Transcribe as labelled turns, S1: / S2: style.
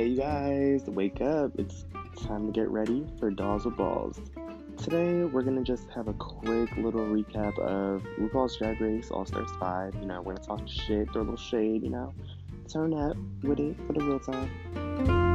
S1: Hey you guys, wake up. It's time to get ready for Dolls with Balls. Today, we're gonna just have a quick little recap of RuPaul's Drag Race All Stars 5. You know, we're gonna talk shit, throw a little shade, you know. Turn up with it for the real time.